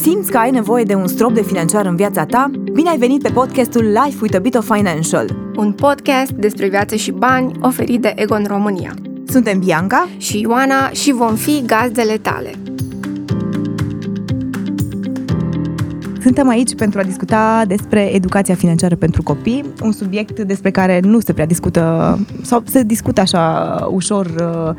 Simți că ai nevoie de un strop de financiar în viața ta? Bine ai venit pe podcastul Life with a Bit of Financial. Un podcast despre viață și bani oferit de Egon România. Suntem Bianca și Ioana și vom fi gazdele tale. Suntem aici pentru a discuta despre educația financiară pentru copii, un subiect despre care nu se prea discută sau se discută așa ușor uh,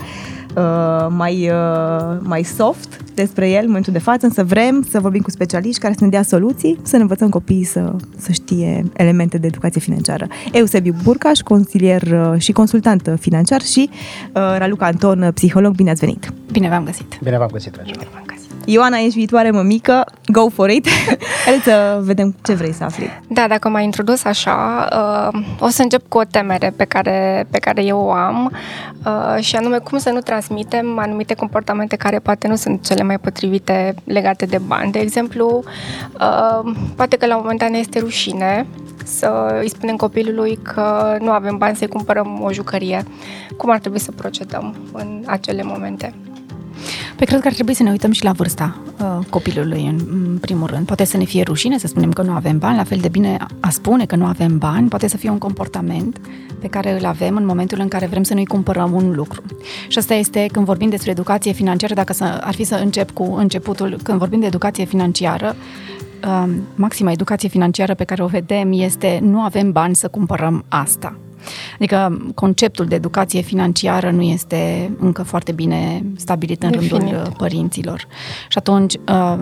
uh, mai, uh, mai soft despre el în momentul de față, însă vrem să vorbim cu specialiști care să ne dea soluții, să ne învățăm copiii să, să știe elemente de educație financiară. Eusebiu Burcaș, consilier uh, și consultant financiar și uh, Raluca Anton, psiholog, bine ați venit! Bine v-am găsit! Bine v-am găsit, dragilor! Bine v-am găsit! Ioana, ești viitoare mămică, go for it! Hai să vedem ce vrei să afli. Da, dacă m-ai introdus așa, uh, o să încep cu o temere pe care, pe care eu o am uh, și anume cum să nu transmitem anumite comportamente care poate nu sunt cele mai potrivite legate de bani. De exemplu, uh, poate că la un moment dat ne este rușine să îi spunem copilului că nu avem bani să-i cumpărăm o jucărie. Cum ar trebui să procedăm în acele momente? Păi cred că ar trebui să ne uităm și la vârsta uh, copilului, în, în primul rând. Poate să ne fie rușine să spunem că nu avem bani, la fel de bine a spune că nu avem bani, poate să fie un comportament pe care îl avem în momentul în care vrem să nu-i cumpărăm un lucru. Și asta este când vorbim despre educație financiară, dacă să, ar fi să încep cu începutul, când vorbim de educație financiară, uh, maxima educație financiară pe care o vedem este nu avem bani să cumpărăm asta. Adică conceptul de educație financiară nu este încă foarte bine stabilit în Definit. rândul uh, părinților. Și atunci, uh,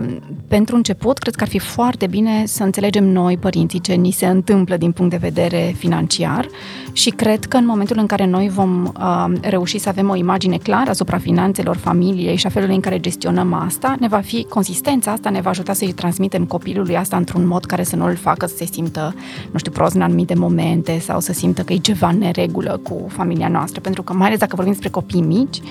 pentru început, cred că ar fi foarte bine să înțelegem noi, părinții, ce ni se întâmplă din punct de vedere financiar și cred că în momentul în care noi vom uh, reuși să avem o imagine clară asupra finanțelor familiei și a felului în care gestionăm asta, ne va fi consistența asta, ne va ajuta să-i transmitem copilului asta într-un mod care să nu îl facă să se simtă, nu știu, prost în anumite momente sau să simtă că e ceva neregulă cu familia noastră, pentru că mai ales dacă vorbim despre copii mici,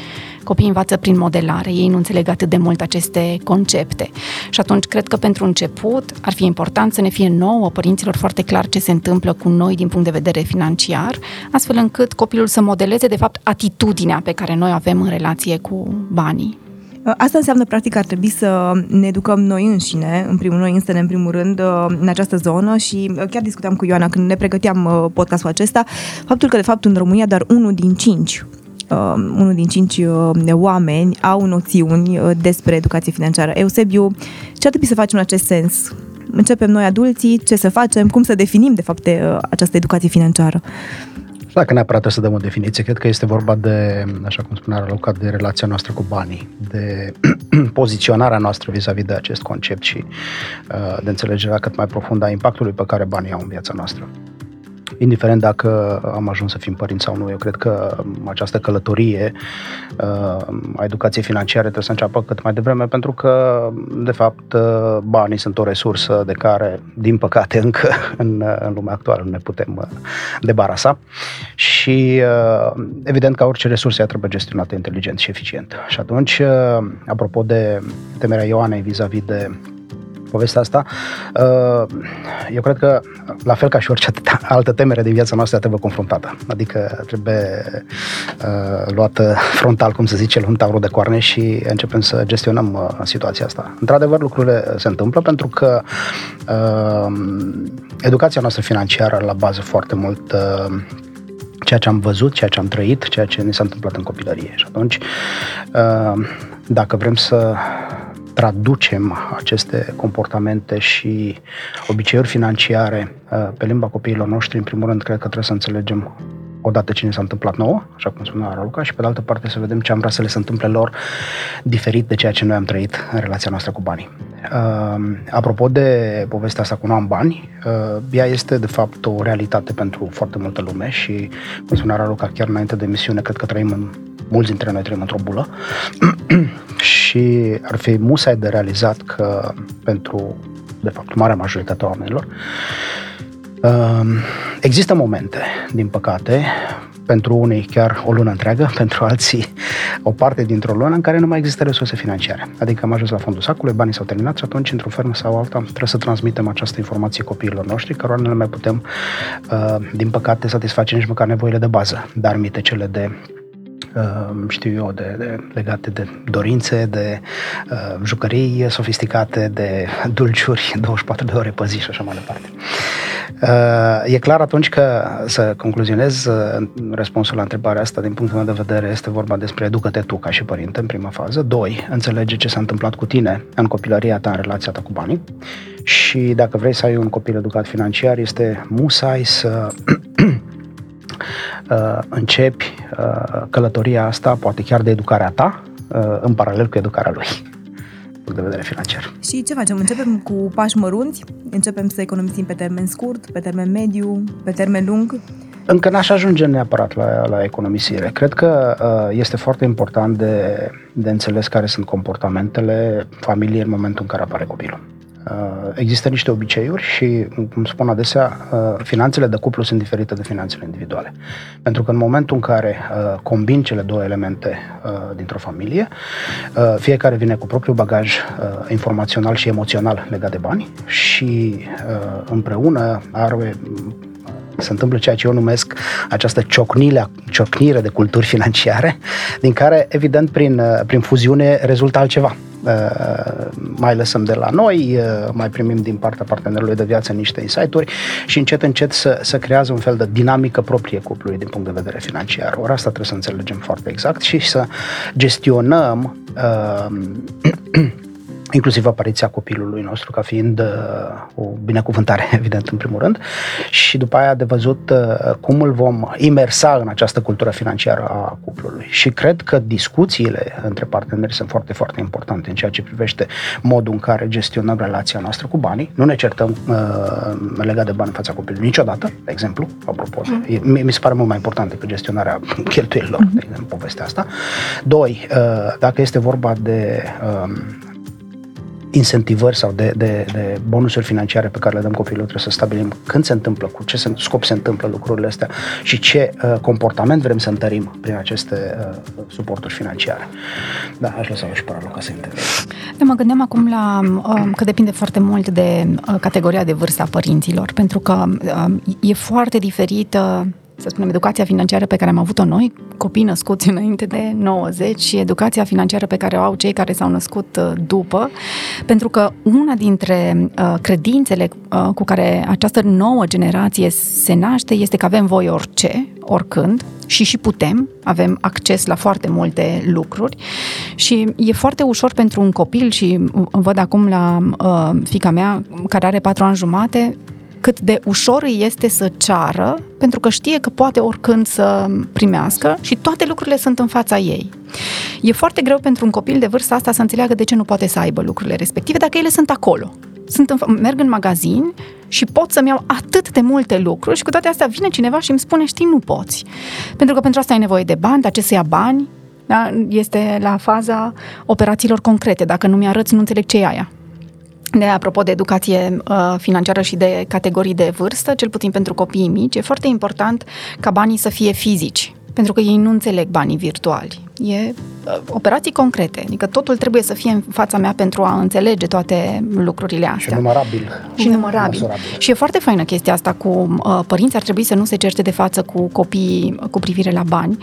copiii învață prin modelare, ei nu înțeleg atât de mult aceste concepte. Și atunci cred că pentru început ar fi important să ne fie nouă părinților foarte clar ce se întâmplă cu noi din punct de vedere financiar, astfel încât copilul să modeleze de fapt atitudinea pe care noi avem în relație cu banii. Asta înseamnă, practic, că ar trebui să ne educăm noi înșine, în primul noi înstene, în primul rând, uh, în această zonă și uh, chiar discutam cu Ioana când ne pregăteam uh, podcastul acesta, faptul că, de fapt, în România doar unul din cinci uh, unul din cinci uh, oameni au noțiuni uh, despre educație financiară. Eusebiu, ce ar trebui să facem în acest sens? Începem noi adulții, ce să facem, cum să definim, de fapt, de, uh, această educație financiară? Dacă neapărat să dăm o definiție, cred că este vorba de, așa cum spunea Raluca, de relația noastră cu banii, de poziționarea noastră vis-a-vis de acest concept și uh, de înțelegerea cât mai profundă a impactului pe care banii au în viața noastră indiferent dacă am ajuns să fim părinți sau nu. Eu cred că această călătorie uh, a educației financiare trebuie să înceapă cât mai devreme, pentru că, de fapt, uh, banii sunt o resursă de care, din păcate, încă în, în lumea actuală nu ne putem uh, debarasa și, evident, ca orice resurse, ea trebuie gestionată inteligent și eficient. Și atunci, apropo de temerea Ioanei vis-a-vis de povestea asta. Uh, eu cred că, la fel ca și orice altă temere din viața noastră, trebuie confruntată. Adică trebuie uh, luată frontal, cum se zice, un taurul de coarne și începem să gestionăm uh, situația asta. Într-adevăr, lucrurile se întâmplă pentru că educația noastră financiară la bază foarte mult ceea ce am văzut, ceea ce am trăit, ceea ce ne s-a întâmplat în copilărie. Și atunci, dacă vrem să traducem aceste comportamente și obiceiuri financiare uh, pe limba copiilor noștri, în primul rând, cred că trebuie să înțelegem odată ce ne s-a întâmplat nouă, așa cum spunea Raluca, și pe de altă parte să vedem ce am vrea să le se întâmple lor diferit de ceea ce noi am trăit în relația noastră cu banii. Uh, apropo de povestea asta cu nu am bani, uh, ea este de fapt o realitate pentru foarte multă lume și, cum spunea Raluca, chiar înainte de emisiune, cred că trăim în mulți dintre noi trăim într-o bulă și ar fi musai de realizat că pentru, de fapt, marea majoritate a oamenilor, um, există momente, din păcate, pentru unii chiar o lună întreagă, pentru alții o parte dintr-o lună în care nu mai există resurse financiare. Adică am ajuns la fondul sacului, banii s-au terminat și atunci, într-un fel sau alta, trebuie să transmitem această informație copiilor noștri, cărora nu le mai putem, uh, din păcate, satisface nici măcar nevoile de bază, dar mite cele de știu eu, de, de, legate de dorințe, de uh, jucării sofisticate, de dulciuri 24 de ore pe zi și așa mai departe. Uh, e clar atunci că, să concluzionez uh, răspunsul la întrebarea asta, din punctul meu de vedere, este vorba despre educă-te tu ca și părinte în prima fază. Doi, înțelege ce s-a întâmplat cu tine în copilăria ta, în relația ta cu banii. Și dacă vrei să ai un copil educat financiar, este musai să uh, începi uh, călătoria asta, poate chiar de educarea ta, uh, în paralel cu educarea lui punct de vedere financiar. Și ce facem? Începem cu pași mărunți, începem să economisim pe termen scurt, pe termen mediu, pe termen lung. Încă n-aș ajunge neapărat la, la economisire. Cred că uh, este foarte important de, de înțeles care sunt comportamentele familiei în momentul în care apare copilul. Uh, există niște obiceiuri și, cum spun adesea, uh, finanțele de cuplu sunt diferite de finanțele individuale. Pentru că în momentul în care uh, combin cele două elemente dintr-o familie, fiecare vine cu propriul bagaj informațional și emoțional legat de bani și împreună are se întâmplă ceea ce eu numesc această ciocnire, ciocnire de culturi financiare, din care, evident, prin, prin fuziune rezultă altceva. Uh, mai lăsăm de la noi, uh, mai primim din partea partenerului de viață niște insight-uri și încet, încet să, să creează un fel de dinamică proprie cuplului din punct de vedere financiar. Ori asta trebuie să înțelegem foarte exact și să gestionăm uh, inclusiv apariția copilului nostru ca fiind uh, o binecuvântare, evident, în primul rând, și după aia de văzut uh, cum îl vom imersa în această cultură financiară a cuplului. Și cred că discuțiile între parteneri sunt foarte, foarte importante în ceea ce privește modul în care gestionăm relația noastră cu banii. Nu ne certăm uh, legat de bani în fața copilului niciodată, de exemplu, apropo. Mm. Mi, mi se pare mult mai important decât gestionarea cheltuielilor, mm. de exemplu, povestea asta. Doi, uh, dacă este vorba de uh, incentivări sau de, de, de bonusuri financiare pe care le dăm copilului, trebuie să stabilim când se întâmplă, cu ce se, scop se întâmplă lucrurile astea și ce uh, comportament vrem să întărim prin aceste uh, suporturi financiare. Da, aș lăsa și pe ca să intervin. Da, mă gândeam acum la uh, că depinde foarte mult de uh, categoria de vârstă a părinților, pentru că uh, e foarte diferită să spunem, educația financiară pe care am avut-o noi, copii născuți înainte de 90 și educația financiară pe care o au cei care s-au născut uh, după, pentru că una dintre uh, credințele uh, cu care această nouă generație se naște este că avem voie orice, oricând, și și putem, avem acces la foarte multe lucruri. Și e foarte ușor pentru un copil și văd acum la uh, fica mea care are patru ani jumate, cât de ușor îi este să ceară, pentru că știe că poate oricând să primească și toate lucrurile sunt în fața ei. E foarte greu pentru un copil de vârsta asta să înțeleagă de ce nu poate să aibă lucrurile respective dacă ele sunt acolo. Sunt în, merg în magazin și pot să-mi iau atât de multe lucruri și cu toate astea vine cineva și îmi spune, știi, nu poți. Pentru că pentru asta ai nevoie de bani, dar ce să ia bani? Da? Este la faza operațiilor concrete. Dacă nu mi-arăți, nu înțeleg ce e aia de apropo de educație uh, financiară și de categorii de vârstă, cel puțin pentru copiii mici, e foarte important ca banii să fie fizici, pentru că ei nu înțeleg banii virtuali. E uh, operații concrete, adică totul trebuie să fie în fața mea pentru a înțelege toate lucrurile astea. Și numărabil. Și numărabil. Și e foarte faină chestia asta cu uh, părinții ar trebui să nu se certe de față cu copiii cu privire la bani.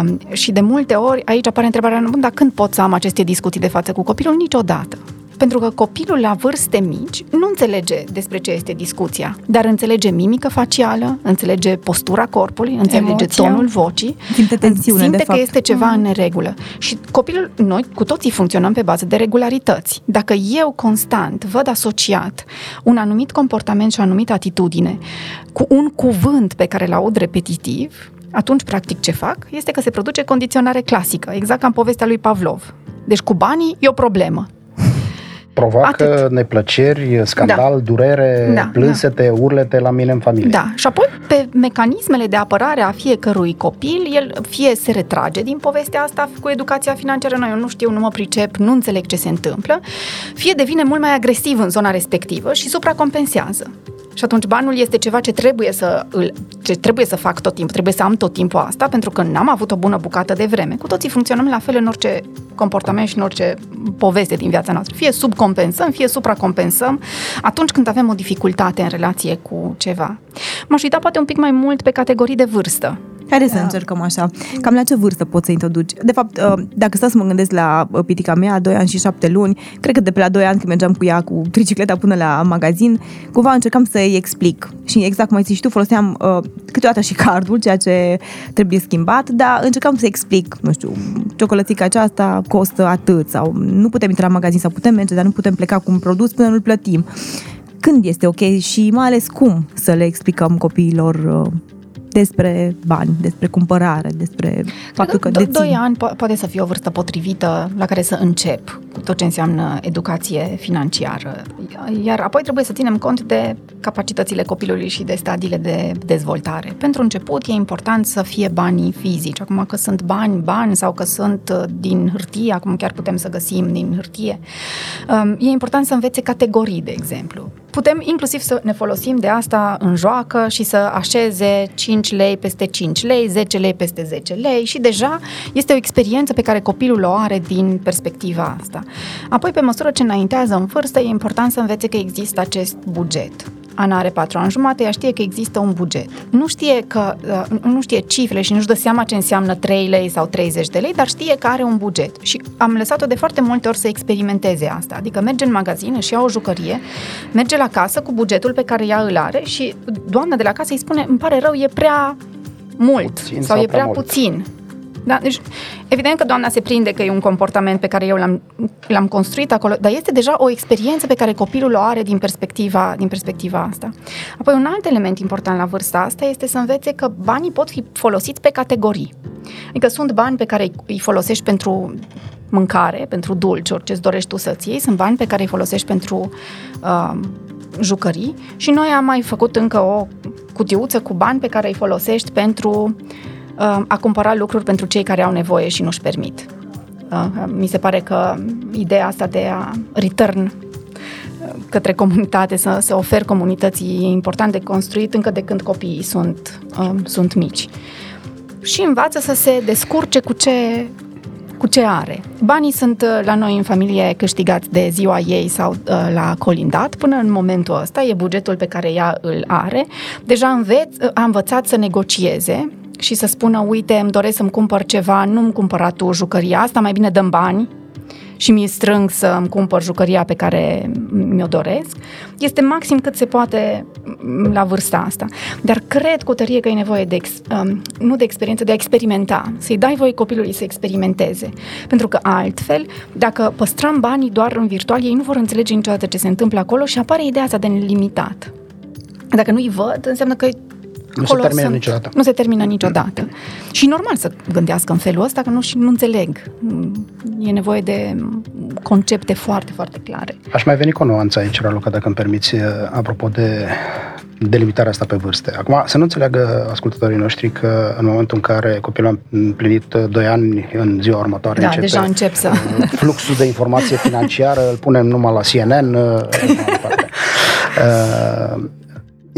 Um, și de multe ori aici apare întrebarea, bun, dar când pot să am aceste discuții de față cu copilul? Niciodată. Pentru că copilul la vârste mici nu înțelege despre ce este discuția, dar înțelege mimică facială, înțelege postura corpului, înțelege Emoția. tonul vocii, simte tensiune, simte de că fapt. este ceva mm. în neregulă. Și copilul, noi cu toții funcționăm pe bază de regularități. Dacă eu constant văd asociat un anumit comportament și o anumită atitudine cu un cuvânt pe care îl aud repetitiv, atunci, practic, ce fac este că se produce condiționare clasică, exact ca în povestea lui Pavlov. Deci cu banii e o problemă provoacă Atât. neplăceri, scandal, da. durere, da, plânsete, da. urlete la mine în familie. Da, și apoi pe mecanismele de apărare a fiecărui copil, el fie se retrage din povestea asta cu educația financiară, noi eu nu știu, nu mă pricep, nu înțeleg ce se întâmplă, fie devine mult mai agresiv în zona respectivă și supracompensează. Și atunci banul este ceva ce trebuie să, îl, ce trebuie să fac tot timpul, trebuie să am tot timpul asta, pentru că n-am avut o bună bucată de vreme. Cu toții funcționăm la fel în orice comportament și în orice poveste din viața noastră. Fie subcompensăm, fie supracompensăm atunci când avem o dificultate în relație cu ceva. M-aș uita poate un pic mai mult pe categorii de vârstă. Haideți să încercăm așa. Cam la ce vârstă poți să introduci? De fapt, uh, dacă stau să mă gândesc la uh, pitica mea, 2 ani și 7 luni, cred că de pe la 2 ani când mergeam cu ea cu tricicleta până la magazin, cumva încercam să-i explic. Și exact cum ai zis și tu, foloseam uh, câteodată și cardul, ceea ce trebuie schimbat, dar încercam să explic, nu știu, ciocolățica aceasta costă atât sau nu putem intra în magazin sau putem merge, dar nu putem pleca cu un produs până nu-l plătim. Când este ok și mai ales cum să le explicăm copiilor uh, despre bani, despre cumpărare, despre faptul că dețin. Doi ani po- poate să fie o vârstă potrivită la care să încep cu tot ce înseamnă educație financiară. Iar apoi trebuie să ținem cont de capacitățile copilului și de stadiile de dezvoltare. Pentru început e important să fie banii fizici. Acum că sunt bani, bani sau că sunt uh, din hârtie, acum chiar putem să găsim din hârtie. Um, e important să învețe categorii, de exemplu. Putem inclusiv să ne folosim de asta în joacă și să așeze 5 lei peste 5 lei, 10 lei peste 10 lei și deja este o experiență pe care copilul o are din perspectiva asta. Apoi, pe măsură ce înaintează în vârstă, e important să învețe că există acest buget. Ana are patru ani jumate, ea știe că există un buget. Nu știe, că, uh, nu știe cifre și nu-și dă seama ce înseamnă 3 lei sau 30 de lei, dar știe că are un buget. Și am lăsat-o de foarte multe ori să experimenteze asta. Adică merge în magazin, și ia o jucărie, merge la casă cu bugetul pe care ea îl are și doamna de la casă îi spune, îmi pare rău, e prea mult Puțin sau, sau e prea prea mult. puțin. Da, deci, evident că doamna se prinde că e un comportament pe care eu l-am, l-am construit acolo, dar este deja o experiență pe care copilul o are din perspectiva, din perspectiva asta. Apoi, un alt element important la vârsta asta este să învețe că banii pot fi folosiți pe categorii. Adică sunt bani pe care îi- îi folosești pentru mâncare, pentru dulci, orice îți dorești tu să-ți iei, sunt bani pe care îi folosești pentru uh, jucării și noi am mai făcut încă o cutiuță cu bani pe care îi folosești pentru uh, a cumpăra lucruri pentru cei care au nevoie și nu-și permit. Uh, mi se pare că ideea asta de a return uh, către comunitate, să se ofer comunității, e important de construit încă de când copiii sunt, uh, sunt mici. Și învață să se descurce cu ce, cu ce are. Banii sunt uh, la noi în familie câștigați de ziua ei sau uh, la colindat. Până în momentul ăsta e bugetul pe care ea îl are. Deja înveț, uh, a învățat să negocieze și să spună, uite, îmi doresc să-mi cumpăr ceva, nu-mi cumpăra tu jucăria asta, mai bine dăm bani și mi strâng să îmi cumpăr jucăria pe care mi-o doresc, este maxim cât se poate m, la vârsta asta. Dar cred cu tărie că e nevoie de, ex, um, nu de experiență, de a experimenta, să-i dai voie copilului să experimenteze. Pentru că altfel, dacă păstrăm banii doar în virtual, ei nu vor înțelege niciodată ce se întâmplă acolo și apare ideea asta de nelimitat. Dacă nu-i văd, înseamnă că Nu se acolo termină niciodată. Nu se termină niciodată. Și normal să gândească în felul ăsta, că nu, și nu înțeleg. E nevoie de concepte foarte, foarte clare. Aș mai veni cu o nuanță aici, Raluca, dacă îmi permiți, uh, apropo de delimitarea asta pe vârste. Acum, să nu înțeleagă ascultătorii noștri că în momentul în care copilul a împlinit 2 ani, în ziua următoare Da, începe deja încep să... uh, fluxul de informație financiară, îl punem numai la CNN. uh, mai departe. Uh,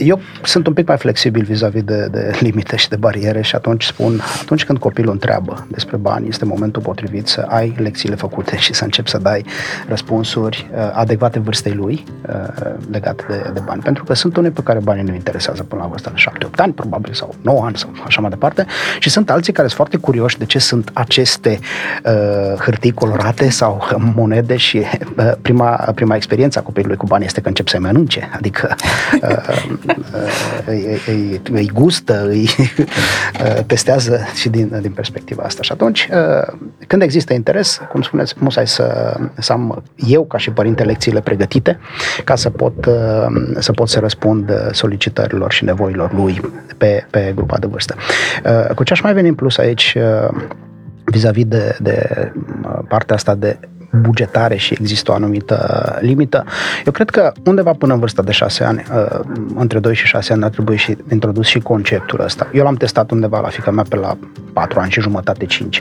Eu sunt un pic mai flexibil vis-a-vis de, de limite și de bariere și atunci spun, atunci când copilul întreabă despre bani, este momentul potrivit să ai lecțiile făcute și să începi să dai răspunsuri uh, adecvate vârstei lui uh, legate de, de bani. Pentru că sunt unii pe care banii nu interesează până la vârsta de 7-8 ani, probabil, sau 9 ani, sau așa mai departe. Și sunt alții care sunt foarte curioși de ce sunt aceste uh, hârtii colorate sau monede și uh, prima, prima experiență a copilului cu bani este că încep să-i mănânce. Adică uh, îi, îi, îi gustă, îi testează și din, din perspectiva asta. Și atunci, când există interes, cum spuneți, musai să, să am eu, ca și părinte, lecțiile pregătite ca să pot să, pot să răspund solicitărilor și nevoilor lui pe, pe grupa de vârstă. Cu ce aș mai veni în plus aici, vis-a-vis de, de partea asta de bugetare și există o anumită limită. Eu cred că undeva până în vârsta de 6 ani, între 2 și 6 ani, ar trebui și introdus și conceptul ăsta. Eu l-am testat undeva la fica mea pe la 4 ani și jumătate, 5,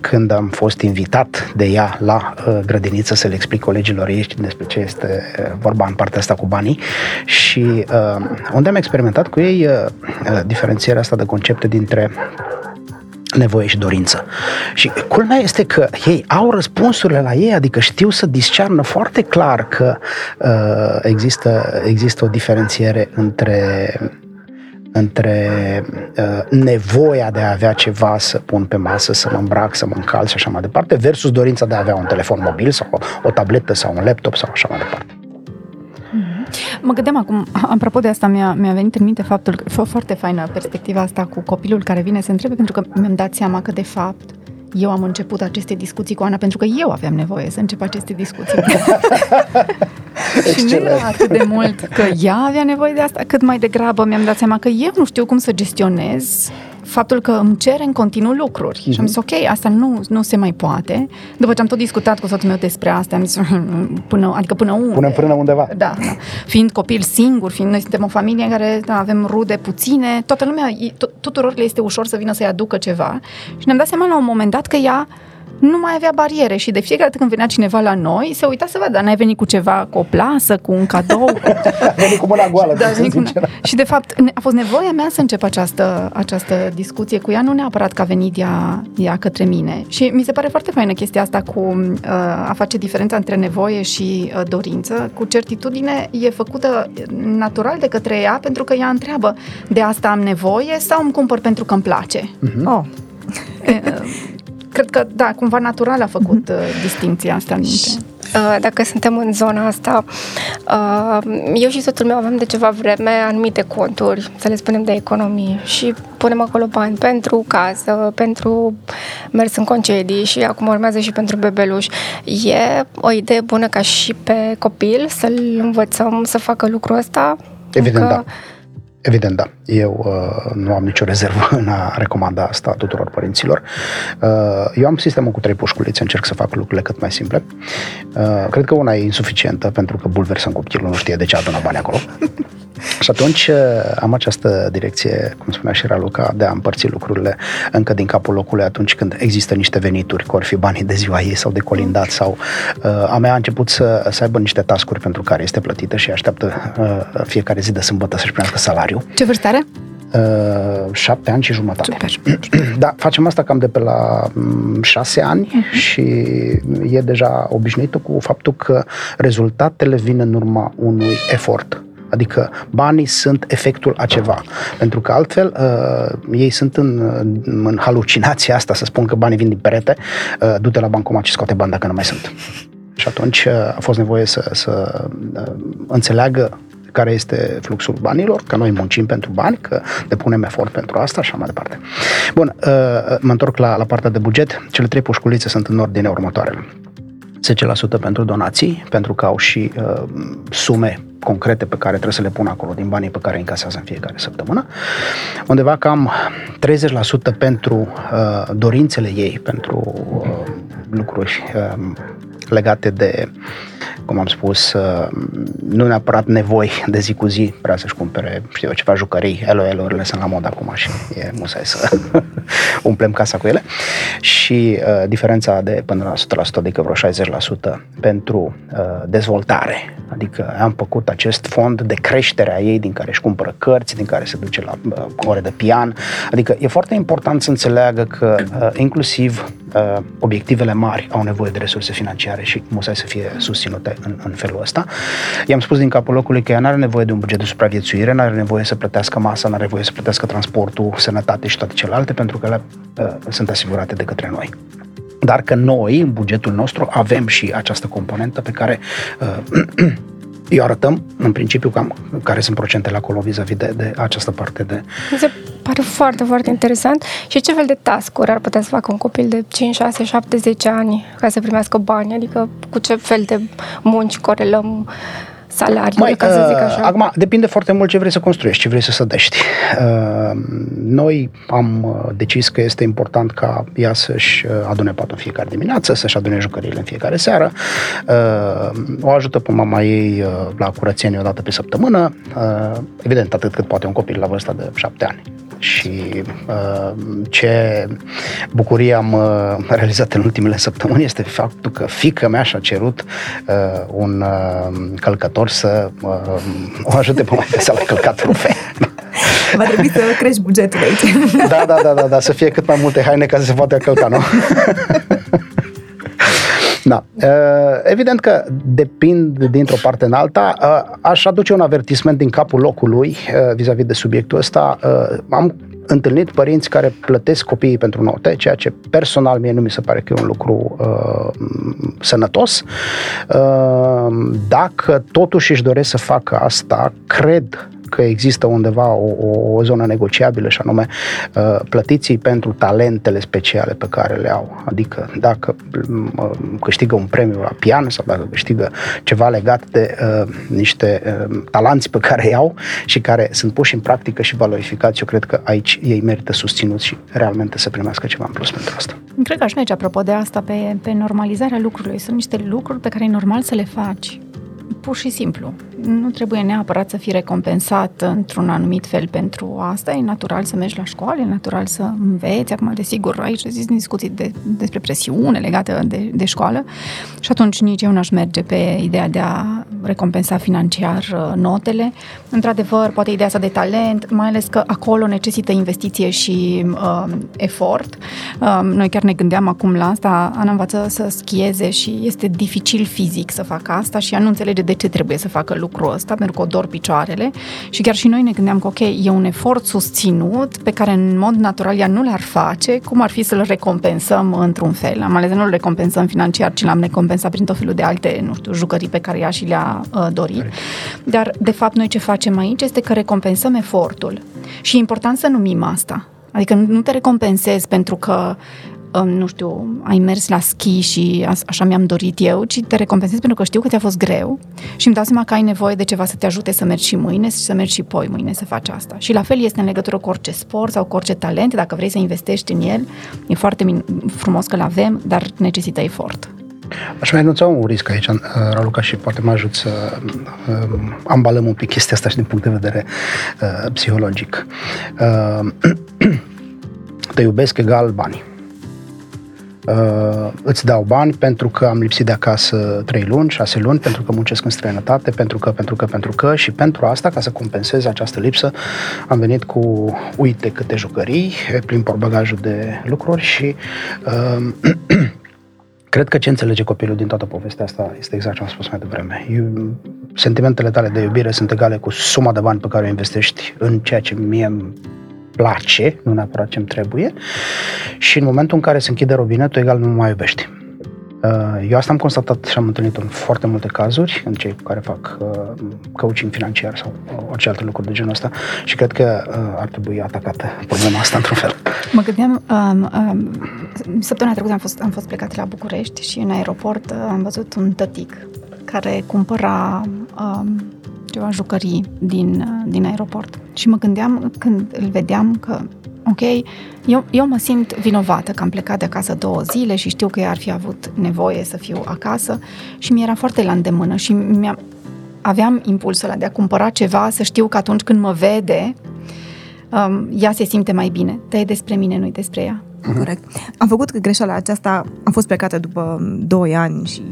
când am fost invitat de ea la grădiniță să le explic colegilor ei despre ce este vorba în partea asta cu banii și unde am experimentat cu ei diferențierea asta de concepte dintre nevoie și dorință. Și culmea este că ei au răspunsurile la ei, adică știu să discearnă foarte clar că uh, există, există o diferențiere între între uh, nevoia de a avea ceva să pun pe masă, să mă îmbrac, să mă încalț și așa mai departe, versus dorința de a avea un telefon mobil sau o, o tabletă sau un laptop sau așa mai departe. Mă gândeam acum, apropo de asta, mi-a, mi-a venit în minte faptul că foarte faină perspectiva asta cu copilul care vine să întrebe, pentru că mi-am dat seama că, de fapt, eu am început aceste discuții cu Ana pentru că eu aveam nevoie să încep aceste discuții. și nu era atât de mult că ea avea nevoie de asta, cât mai degrabă mi-am dat seama că eu nu știu cum să gestionez faptul că îmi cere în continuu lucruri. Mm-hmm. Și am zis, ok, asta nu, nu se mai poate. După ce am tot discutat cu soțul meu despre asta, am zis, până, adică până unde? Până până undeva. Da, da. Fiind copil singur, fiind noi suntem o familie în care da, avem rude puține, toată lumea, tuturor le este ușor să vină să-i aducă ceva. Și ne-am dat seama la un moment dat că ea nu mai avea bariere și de fiecare dată când venea cineva la noi, se uita să vadă, n-ai venit cu ceva, cu o plasă, cu un cadou. a venit cu mâna goală, da, cu una... Și de fapt a fost nevoia mea să încep această, această discuție cu ea, nu neapărat că a venit ea, ea către mine. Și mi se pare foarte faină chestia asta cu uh, a face diferența între nevoie și uh, dorință. Cu certitudine e făcută natural de către ea pentru că ea întreabă de asta am nevoie sau îmi cumpăr pentru că îmi place. Uh-huh. Oh cred că, da, cumva natural a făcut uh, distinția asta în minte. Uh, dacă suntem în zona asta, uh, eu și soțul meu avem de ceva vreme anumite conturi, să le spunem de economie și punem acolo bani pentru casă, pentru mers în concedii și acum urmează și pentru bebeluș. E o idee bună ca și pe copil să-l învățăm să facă lucrul ăsta? Evident, că... da Evident, da. Eu uh, nu am nicio rezervă în a recomanda asta tuturor părinților. Uh, eu am sistemul cu trei pușculițe, încerc să fac lucrurile cât mai simple. Uh, cred că una e insuficientă, pentru că bulversăm copilul, nu știe de ce adună bani acolo. Și atunci uh, am această direcție, cum spunea și Raluca, de a împărți lucrurile încă din capul locului atunci când există niște venituri, că or fi banii de ziua ei sau de colindat sau uh, a mea a început să, să aibă niște tascuri pentru care este plătită și așteaptă uh, fiecare zi de sâmbătă să-și primească salariu. Ce vârstă are? Uh, șapte ani și jumătate. Super. Da, facem asta cam de pe la mm, șase ani uh-huh. și e deja obișnuită cu faptul că rezultatele vin în urma unui efort Adică banii sunt efectul a ceva. Pentru că altfel uh, ei sunt în, în halucinația asta să spun că banii vin din perete, uh, du-te la bancomat și scoate bani dacă nu mai sunt. Și atunci uh, a fost nevoie să, să uh, înțeleagă care este fluxul banilor, că noi muncim pentru bani, că depunem efort pentru asta și așa mai departe. Bun, uh, mă întorc la, la partea de buget. Cele trei pușculițe sunt în ordine următoarele. 10% pentru donații, pentru că au și uh, sume concrete pe care trebuie să le pun acolo din banii pe care îi încasează în fiecare săptămână. Undeva cam 30% pentru uh, dorințele ei, pentru uh, lucruri uh, legate de, cum am spus, uh, nu neapărat nevoi de zi cu zi, vrea să-și cumpere, știu eu, ceva jucării, elo elo sunt la mod acum și e musai să umplem casa cu ele. Și uh, diferența de până la 100%, adică vreo 60% pentru uh, dezvoltare, adică am făcut acest fond de creștere a ei din care își cumpără cărți, din care se duce la uh, ore de pian, adică e foarte important să înțeleagă că uh, inclusiv uh, obiectivele mari au nevoie de resurse financiare și musai să fie susținute în, în felul ăsta. I-am spus din capul locului că ea nu are nevoie de un buget de supraviețuire, nu are nevoie să plătească masa, nu are nevoie să plătească transportul, sănătate și toate celelalte, pentru că ele uh, sunt asigurate de către noi. Dar că noi, în bugetul nostru, avem și această componentă pe care uh, eu arătăm, în principiu, cam care sunt procentele acolo vis-a-vis de, de această parte de... Mi se pare foarte, foarte interesant. Și ce fel de task-uri ar putea să facă un copil de 5, 6, 7, 10 ani ca să primească bani? Adică cu ce fel de munci corelăm salariul, Mai, ca să zic uh, așa? Acum, depinde foarte mult ce vrei să construiești, ce vrei să sădești. Uh, noi am uh, decis că este important ca ea să-și adune patul în fiecare dimineață, să-și adune jucăriile în fiecare seară. O ajută pe mama ei la curățenie o dată pe săptămână. Evident, atât cât poate un copil la vârsta de șapte ani și uh, ce bucurie am uh, realizat în ultimele săptămâni este faptul că fică mea și-a cerut uh, un uh, călcător să uh, o ajute pe mai să la călcat rufe. Va trebui să crești bugetul aici. Da, da, da, da, da, să fie cât mai multe haine ca să se poată călca, nu? Da. Evident că depind dintr-o parte în alta. Aș aduce un avertisment din capul locului vis-a-vis de subiectul ăsta. Am întâlnit părinți care plătesc copiii pentru note, ceea ce personal mie nu mi se pare că e un lucru uh, sănătos. Uh, dacă totuși își doresc să facă asta, cred că există undeva o, o, o zonă negociabilă și anume uh, plătiții pentru talentele speciale pe care le au. Adică dacă uh, câștigă un premiu la pian sau dacă câștigă ceva legat de uh, niște uh, talanți pe care îi au și care sunt puși în practică și valorificați, eu cred că aici ei merită susținuți și realmente să primească ceva în plus pentru asta. Cred că și noi, apropo de asta, pe, pe normalizarea lucrurilor, sunt niște lucruri pe care e normal să le faci pur și simplu. Nu trebuie neapărat să fii recompensat într-un anumit fel pentru asta. E natural să mergi la școală, e natural să înveți. Acum, desigur, aici zis discuții de, despre presiune legată de, de școală și atunci nici eu n-aș merge pe ideea de a recompensa financiar uh, notele. Într-adevăr, poate ideea asta de talent, mai ales că acolo necesită investiție și uh, efort. Uh, noi chiar ne gândeam acum la asta. Ana învață să schieze și este dificil fizic să facă asta și ea nu înțelege de ce trebuie să facă lucrul ăsta, pentru că o dor picioarele. Și chiar și noi ne gândeam că, ok, e un efort susținut pe care în mod natural ea nu l-ar face, cum ar fi să-l recompensăm într-un fel. Am ales să nu-l recompensăm financiar, ci l-am recompensat prin tot felul de alte, nu știu, jucării pe care ea și le-a uh, dorit. Dar, de fapt, noi ce facem aici este că recompensăm efortul. Și e important să numim asta. Adică nu te recompensezi pentru că nu știu, ai mers la schi și așa mi-am dorit eu, ci te recompensezi pentru că știu că ți-a fost greu și îmi dau seama că ai nevoie de ceva să te ajute să mergi și mâine și să mergi și poi mâine să faci asta. Și la fel este în legătură cu orice sport sau cu orice talent, dacă vrei să investești în el, e foarte frumos că-l avem, dar necesită efort. Aș mai anunța un risc aici, uh, Raluca, și poate mă ajut să uh, ambalăm un pic chestia asta și din punct de vedere uh, psihologic. Uh, te iubesc egal bani. Uh, îți dau bani pentru că am lipsit de acasă 3 luni, 6 luni, pentru că muncesc în străinătate, pentru că, pentru că, pentru că și pentru asta, ca să compensez această lipsă, am venit cu uite câte jucării, plin porbagajul de lucruri și uh, Cred că ce înțelege copilul din toată povestea asta este exact ce am spus mai devreme. Eu, sentimentele tale de iubire sunt egale cu suma de bani pe care o investești în ceea ce mie îmi place, nu neapărat ce îmi trebuie, și în momentul în care se închide robinetul, egal nu mai iubești. Uh, eu asta am constatat și am întâlnit în foarte multe cazuri, în cei cu care fac uh, coaching financiar sau orice alte lucruri de genul ăsta și cred că uh, ar trebui atacată problema asta într-un fel. Mă gândeam, um, um, săptămâna trecută am fost, am fost plecat la București și în aeroport am văzut un tătic care cumpăra um, ceva jucării din, din aeroport. Și mă gândeam când îl vedeam că ok, eu, eu mă simt vinovată că am plecat de acasă două zile și știu că ea ar fi avut nevoie să fiu acasă și mi era foarte la îndemână și mi aveam impulsul ăla de a cumpăra ceva, să știu că atunci când mă vede, um, ea se simte mai bine. Dar e despre mine, nu e despre ea. Uh-huh. Corect. Am făcut greșeala aceasta, am fost plecată după 2 ani și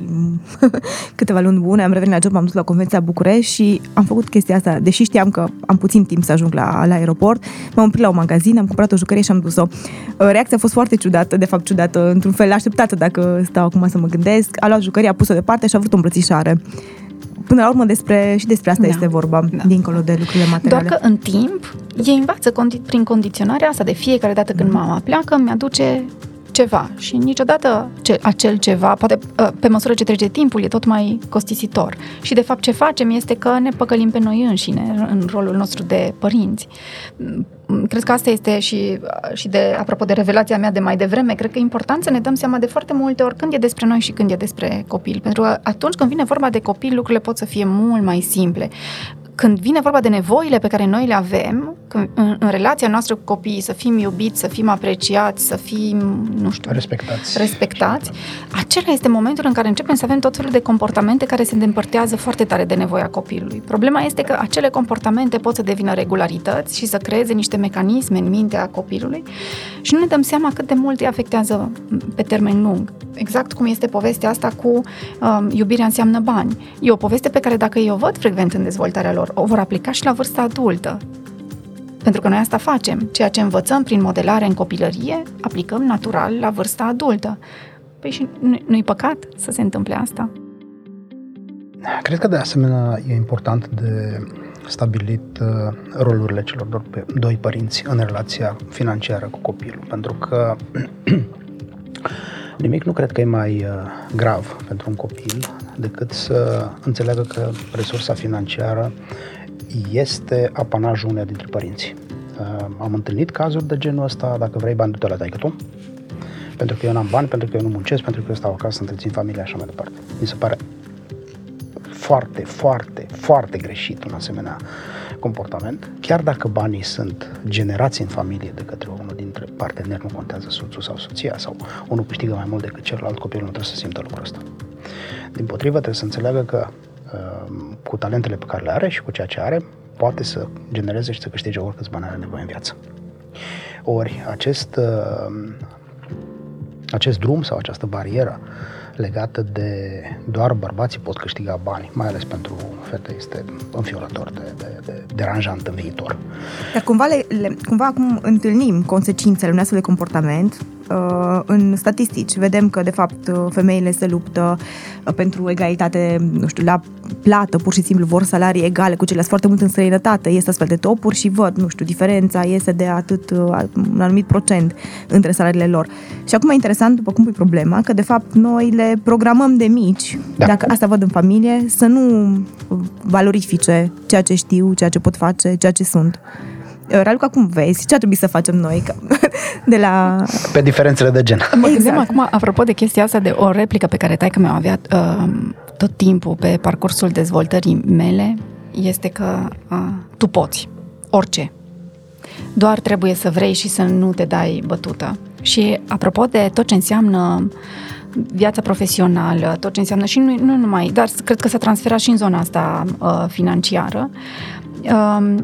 câteva luni bune, am revenit la job, am dus la Convenția București și am făcut chestia asta. Deși știam că am puțin timp să ajung la, la aeroport, m-am oprit la un magazin, am cumpărat o jucărie și am dus-o. Uh, reacția a fost foarte ciudată, de fapt ciudată, într-un fel așteptată dacă stau acum să mă gândesc. A luat jucăria, a pus-o deoparte și a vrut o îmbrățișare până la urmă despre, și despre asta da. este vorba, da. dincolo de lucrurile materiale. Doar că în timp ei învață condi- prin condiționarea asta de fiecare dată când mm. mama pleacă, mi-aduce ceva și niciodată ce, acel ceva, poate ă, pe măsură ce trece timpul, e tot mai costisitor. Și de fapt ce facem este că ne păcălim pe noi înșine în rolul nostru de părinți. Cred că asta este și, și de, apropo de revelația mea de mai devreme, cred că e important să ne dăm seama de foarte multe ori când e despre noi și când e despre copil. Pentru că atunci când vine vorba de copil, lucrurile pot să fie mult mai simple când vine vorba de nevoile pe care noi le avem, când, în, în relația noastră cu copiii, să fim iubiți, să fim apreciați, să fim, nu știu, respectați. respectați acela este momentul în care începem să avem tot felul de comportamente care se îndepărtează foarte tare de nevoia copilului. Problema este că acele comportamente pot să devină regularități și să creeze niște mecanisme în mintea copilului și nu ne dăm seama cât de mult îi afectează pe termen lung. Exact cum este povestea asta cu um, iubirea înseamnă bani. E o poveste pe care dacă eu o văd frecvent în dezvoltarea lor, o vor aplica și la vârsta adultă. Pentru că noi asta facem. Ceea ce învățăm prin modelare în copilărie, aplicăm natural la vârsta adultă. Păi și nu- nu-i păcat să se întâmple asta? Cred că de asemenea e important de stabilit uh, rolurile celor doi, doi părinți în relația financiară cu copilul, pentru că nimic nu cred că e mai uh, grav pentru un copil decât să înțeleagă că resursa financiară este apanajul uneia dintre părinți. Uh, am întâlnit cazuri de genul ăsta, dacă vrei bani, du-te la taică tu, pentru că eu n-am bani, pentru că eu nu muncesc, pentru că eu stau acasă să întrețin familia și așa mai departe. Mi se pare foarte, foarte, foarte greșit un asemenea comportament, chiar dacă banii sunt generați în familie de către unul dintre parteneri, nu contează soțul sau soția, sau unul câștigă mai mult decât celălalt, copilul nu trebuie să simtă lucrul ăsta. Din potrivă, trebuie să înțeleagă că uh, cu talentele pe care le are și cu ceea ce are, poate să genereze și să câștige oricâți bani are nevoie în viață. Ori acest, uh, acest drum sau această barieră legată de doar bărbații pot câștiga bani, mai ales pentru fete, este înfiorător de, de, de deranjant în viitor. Dar cumva, le, le, cumva acum întâlnim consecințele unui astfel de comportament uh, în statistici. Vedem că, de fapt, uh, femeile se luptă uh, pentru egalitate, nu știu, la plată, pur și simplu vor salarii egale cu ceilalți foarte mult în străinătate. Este astfel de topuri și văd, nu știu, diferența este de atât, un anumit procent între salariile lor. Și acum e interesant, după cum pui problema, că, de fapt, noi le programăm de mici, da. dacă asta văd în familie, să nu valorifice ceea ce știu, ceea ce pot face, ceea ce sunt. Raluca, cum vezi? Ce ar trebui să facem noi de la... Pe diferențele de gen. Mă exact. acum, apropo de chestia asta, de o replică pe care taică mi-a avea uh, tot timpul pe parcursul dezvoltării mele, este că uh, tu poți orice. Doar trebuie să vrei și să nu te dai bătută. Și apropo de tot ce înseamnă viața profesională, tot ce înseamnă și nu, nu numai, dar cred că s-a transferat și în zona asta uh, financiară. Uh,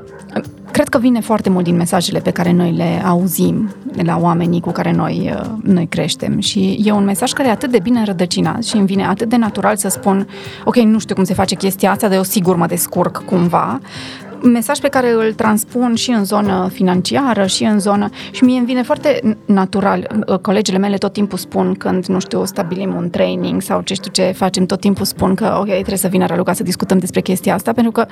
cred că vine foarte mult din mesajele pe care noi le auzim de la oamenii cu care noi, uh, noi creștem. Și e un mesaj care e atât de bine rădăcinat și îmi vine atât de natural să spun ok, nu știu cum se face chestia asta, dar eu sigur mă descurc cumva mesaj pe care îl transpun și în zonă financiară și în zonă... Și mie îmi vine foarte natural. Colegele mele tot timpul spun când, nu știu, stabilim un training sau ce știu ce facem, tot timpul spun că, ok, trebuie să vină Raluca să discutăm despre chestia asta, pentru că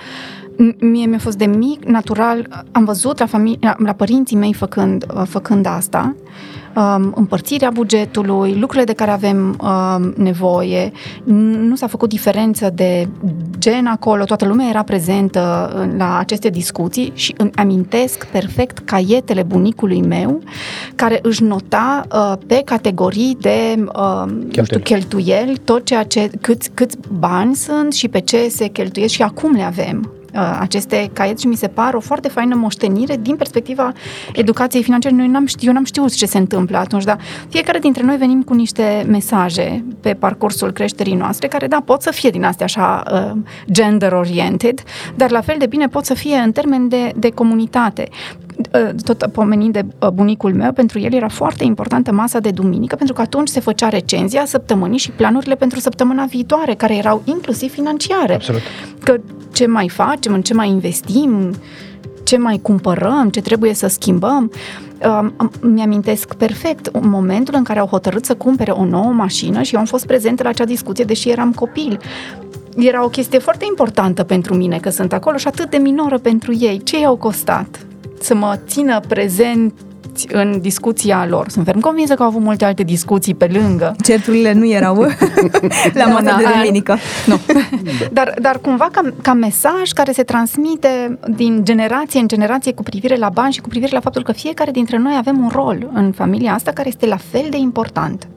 mie mi-a fost de mic, natural, am văzut la, familie, la părinții mei făcând, făcând asta um, împărțirea bugetului, lucrurile de care avem um, nevoie. Nu s-a făcut diferență de gen acolo, toată lumea era prezentă la aceste discuții și îmi amintesc perfect caietele bunicului meu care își nota uh, pe categorii de uh, nu știu, cheltuieli tot ceea ce, câți, câți bani sunt și pe ce se cheltuiesc și acum le avem. Uh, aceste caiete și mi se par o foarte faină moștenire din perspectiva educației financiare. Noi n-am știut, eu n-am știut ce se întâmplă atunci, dar fiecare dintre noi venim cu niște mesaje pe parcursul creșterii noastre, care, da, pot să fie din astea așa uh, gender-oriented, dar la fel de bine pot să fie în termen de, de comunitate. Uh, tot pomenind de uh, bunicul meu, pentru el era foarte importantă masa de duminică, pentru că atunci se făcea recenzia săptămânii și planurile pentru săptămâna viitoare, care erau inclusiv financiare. Absolut. Că ce mai facem, în ce mai investim, ce mai cumpărăm, ce trebuie să schimbăm. Mi-amintesc perfect momentul în care au hotărât să cumpere o nouă mașină și eu am fost prezentă la acea discuție, deși eram copil era o chestie foarte importantă pentru mine că sunt acolo și atât de minoră pentru ei. Ce i-au costat? Să mă țină prezent în discuția lor. Sunt ferm convinsă că au avut multe alte discuții pe lângă. Certurile nu erau la masa da, de duminică. Nu. dar, dar cumva ca, ca mesaj care se transmite din generație în generație cu privire la bani și cu privire la faptul că fiecare dintre noi avem un rol în familia asta care este la fel de important.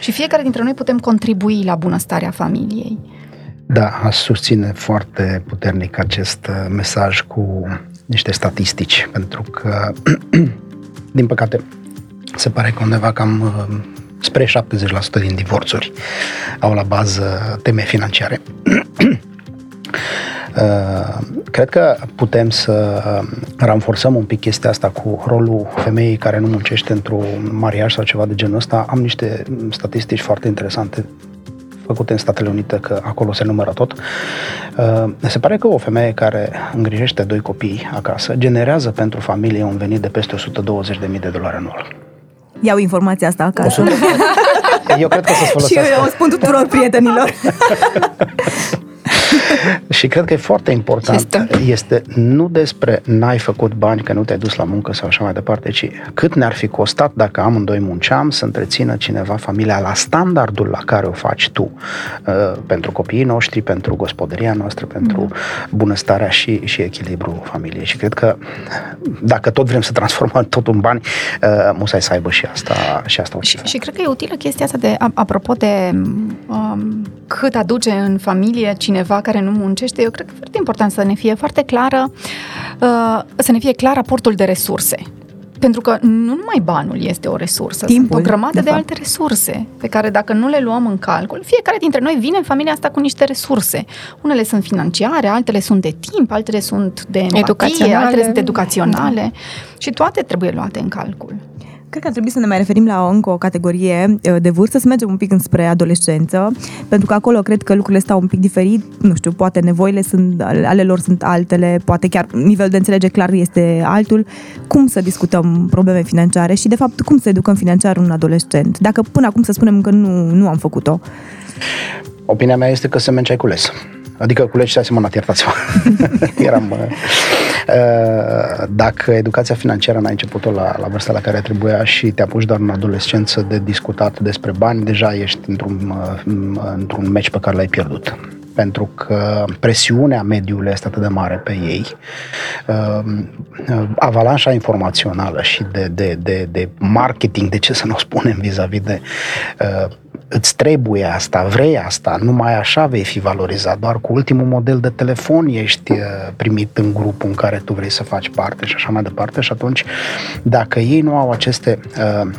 Și fiecare dintre noi putem contribui la bunăstarea familiei. Da, aș susține foarte puternic acest uh, mesaj cu niște statistici, pentru că, din păcate, se pare că undeva cam uh, spre 70% din divorțuri au la bază teme financiare. Uh, cred că putem să uh, ranforsăm un pic chestia asta cu rolul femeii care nu muncește într-un mariaj sau ceva de genul ăsta. Am niște statistici foarte interesante făcute în Statele Unite, că acolo se numără tot. Uh, se pare că o femeie care îngrijește doi copii acasă generează pentru familie un venit de peste 120.000 de dolari anual. Iau informația asta acasă. Eu cred că o să-ți Și folosească. eu o spun tuturor prietenilor. Și cred că e foarte important. Este. Este nu despre n-ai făcut bani că nu te-ai dus la muncă sau așa mai departe, ci cât ne-ar fi costat dacă amândoi munceam să întrețină cineva familia la standardul la care o faci tu uh, pentru copiii noștri, pentru gospodăria noastră, pentru bunăstarea și, și echilibru familiei. Și cred că dacă tot vrem să transformăm totul în bani, uh, musai să aibă și asta, și asta o Și, cifră. și cred că e utilă chestia asta de, a- apropo de um, cât aduce în familie cineva care nu muncește, eu cred că e foarte important să ne fie foarte clară, uh, să ne fie clar raportul de resurse. Pentru că nu numai banul este o resursă, Timpul, sunt o grămadă de de, fapt. alte resurse pe care dacă nu le luăm în calcul, fiecare dintre noi vine în familia asta cu niște resurse. Unele sunt financiare, altele sunt de timp, altele sunt de empatie, Educaționale. altele sunt educaționale și toate trebuie luate în calcul. Cred că ar trebui să ne mai referim la o, încă o categorie uh, de vârstă, să mergem un pic înspre adolescență, pentru că acolo cred că lucrurile stau un pic diferit, nu știu, poate nevoile sunt, ale ale lor sunt altele, poate chiar nivelul de înțelege clar este altul. Cum să discutăm probleme financiare și, de fapt, cum să educăm financiar un adolescent? Dacă până acum să spunem că nu, nu am făcut-o. Opinia mea este că semen ce ai cules. Adică culegi și asemănat, iertați-mă. Eram... uh, uh, Dacă educația financiară n-ai început-o la, la vârsta la care trebuia și te apuci doar în adolescență de discutat despre bani, deja ești într-un, uh, într-un meci pe care l-ai pierdut pentru că presiunea mediului este atât de mare pe ei, uh, avalanșa informațională și de, de, de, de marketing, de ce să nu o spunem vis-a-vis de uh, îți trebuie asta, vrei asta, numai așa vei fi valorizat, doar cu ultimul model de telefon ești uh, primit în grupul în care tu vrei să faci parte și așa mai departe și atunci dacă ei nu au aceste uh,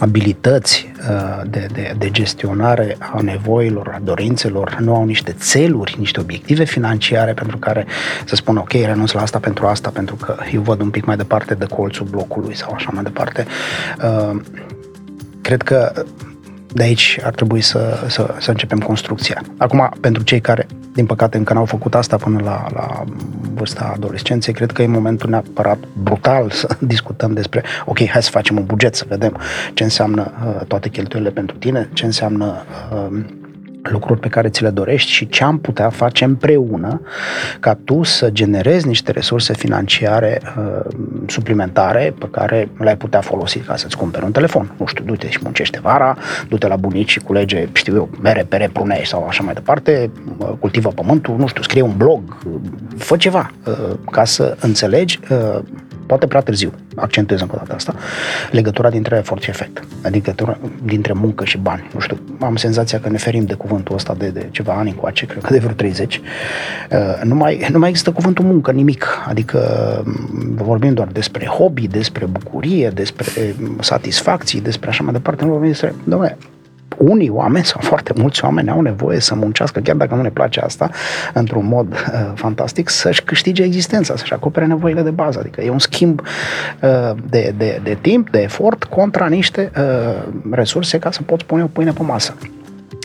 abilități uh, de, de, de gestionare a nevoilor, a dorințelor, nu au niște țeluri, niște obiective financiare pentru care să spună ok, renunț la asta pentru asta, pentru că eu văd un pic mai departe de colțul blocului sau așa mai departe. Uh, Cred că de aici ar trebui să, să, să începem construcția. Acum, pentru cei care, din păcate, încă n-au făcut asta până la, la vârsta adolescenței, cred că e momentul neapărat brutal să discutăm despre, ok, hai să facem un buget, să vedem ce înseamnă uh, toate cheltuielile pentru tine, ce înseamnă uh, lucruri pe care ți le dorești și ce am putea face împreună ca tu să generezi niște resurse financiare uh, suplimentare pe care le-ai putea folosi ca să-ți cumperi un telefon. Nu știu, du-te și muncește vara, du-te la bunici și culege, știu eu, mere, pere, prune sau așa mai departe, uh, cultivă pământul, nu știu, scrie un blog, uh, fă ceva uh, ca să înțelegi uh, poate prea târziu, accentuez încă o dată asta, legătura dintre efort și efect, adică legătura dintre muncă și bani. Nu știu, am senzația că ne ferim de cuvântul ăsta de, de ceva ani încoace, cred că de vreo 30. Uh, Nu mai, nu mai există cuvântul muncă, nimic. Adică m, vorbim doar despre hobby, despre bucurie, despre m, satisfacții, despre așa mai departe. Nu vorbim despre, domnule, unii oameni sau foarte mulți oameni au nevoie să muncească, chiar dacă nu ne place asta, într-un mod uh, fantastic, să-și câștige existența, să-și acopere nevoile de bază. Adică e un schimb uh, de, de, de timp, de efort contra niște uh, resurse ca să poți pune o pâine pe masă.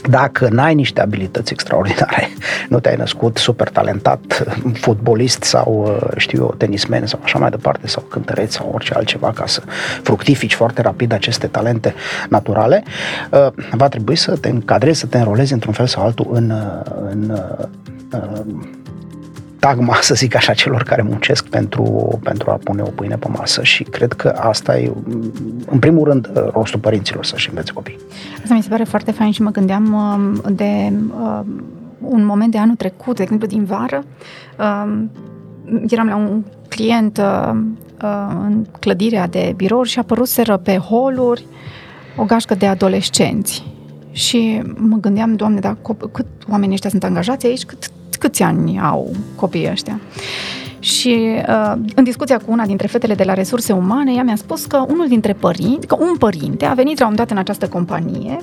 Dacă n-ai niște abilități extraordinare, nu te-ai născut super talentat, fotbalist sau, uh, știu eu, tenismen sau așa mai departe, sau cântăreț sau orice altceva, ca să fructifici foarte rapid aceste talente naturale, uh, va trebui să te încadrezi, să te înrolezi într-un fel sau altul în, uh, în uh, tagma, să zic așa, celor care muncesc pentru, pentru a pune o pâine pe masă și cred că asta e, în primul rând, rostul părinților să-și învețe copii. Asta mi se pare foarte fain și mă gândeam um, de um, un moment de anul trecut, de exemplu din vară, um, eram la un client uh, uh, în clădirea de birouri și apăruseră pe holuri o gașcă de adolescenți. Și mă gândeam, Doamne, dar cop- cât oamenii ăștia sunt angajați aici, cât, câți ani au copiii ăștia? Și uh, în discuția cu una dintre fetele de la resurse umane, ea mi-a spus că unul dintre părinți, că un părinte a venit la un moment dat în această companie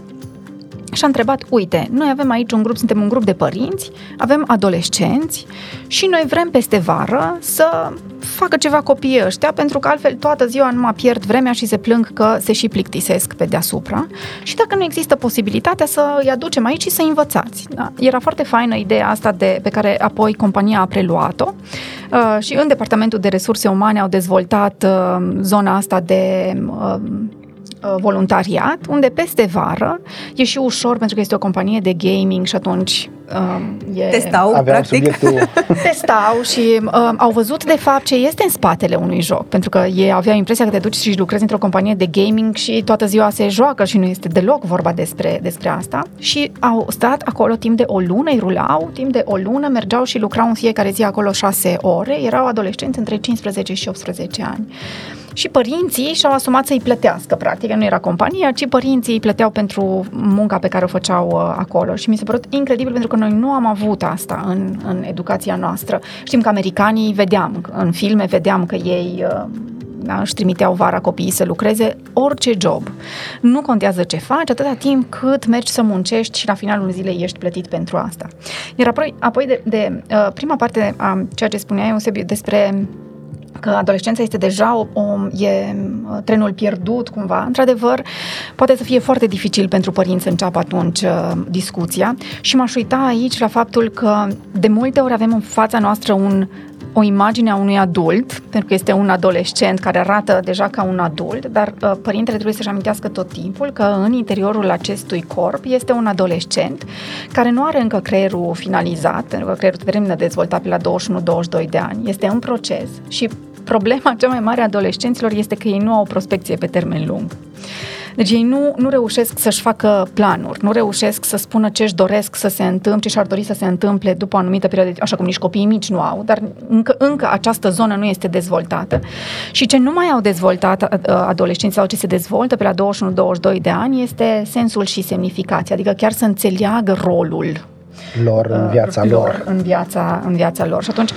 și a întrebat, uite, noi avem aici un grup, suntem un grup de părinți, avem adolescenți și noi vrem peste vară să facă ceva copiii ăștia, pentru că altfel toată ziua nu mă pierd vremea și se plâng că se și plictisesc pe deasupra. Și dacă nu există posibilitatea să îi aducem aici și să învățați. Da? Era foarte faină ideea asta de, pe care apoi compania a preluat-o uh, și în departamentul de resurse umane au dezvoltat uh, zona asta de uh, uh, voluntariat, unde peste vară e și ușor pentru că este o companie de gaming și atunci uh, e... Testau, Aveau practic. subiectul Testau și uh, au văzut de fapt ce este în spatele unui joc, pentru că ei aveau impresia că te duci și lucrezi într-o companie de gaming și toată ziua se joacă și nu este deloc vorba despre, despre asta și au stat acolo timp de o lună, îi rulau, timp de o lună mergeau și lucrau în fiecare zi acolo șase ore, erau adolescenți între 15 și 18 ani. Și părinții și-au asumat să-i plătească, practic, nu era compania, ci părinții îi plăteau pentru munca pe care o făceau uh, acolo. Și mi s-a părut incredibil pentru că noi nu am avut asta în, în educația noastră. Știm că americanii vedeam, în filme vedeam că ei uh, da, își trimiteau vara copiii să lucreze orice job. Nu contează ce faci, atâta timp cât mergi să muncești și la finalul zilei ești plătit pentru asta. Iar apoi, apoi de, de uh, prima parte a ceea ce spuneai, Eusebiu, despre că adolescența este deja o, o, e uh, trenul pierdut cumva. Într-adevăr, poate să fie foarte dificil pentru părinți să înceapă atunci uh, discuția și m-aș uita aici la faptul că de multe ori avem în fața noastră un o imagine a unui adult, pentru că este un adolescent care arată deja ca un adult, dar uh, părintele trebuie să-și amintească tot timpul că în interiorul acestui corp este un adolescent care nu are încă creierul finalizat, pentru că creierul termină de dezvoltat pe la 21-22 de ani, este în proces și problema cea mai mare a adolescenților este că ei nu au prospecție pe termen lung. Deci ei nu, nu reușesc să-și facă planuri, nu reușesc să spună ce își doresc să se întâmple, ce și-ar dori să se întâmple după o anumită perioadă, așa cum nici copiii mici nu au, dar încă, încă această zonă nu este dezvoltată. Și ce nu mai au dezvoltat uh, adolescenții sau ce se dezvoltă pe la 21-22 de ani este sensul și semnificația, adică chiar să înțeleagă rolul lor în viața uh, lor. În viața, în viața lor. Și atunci,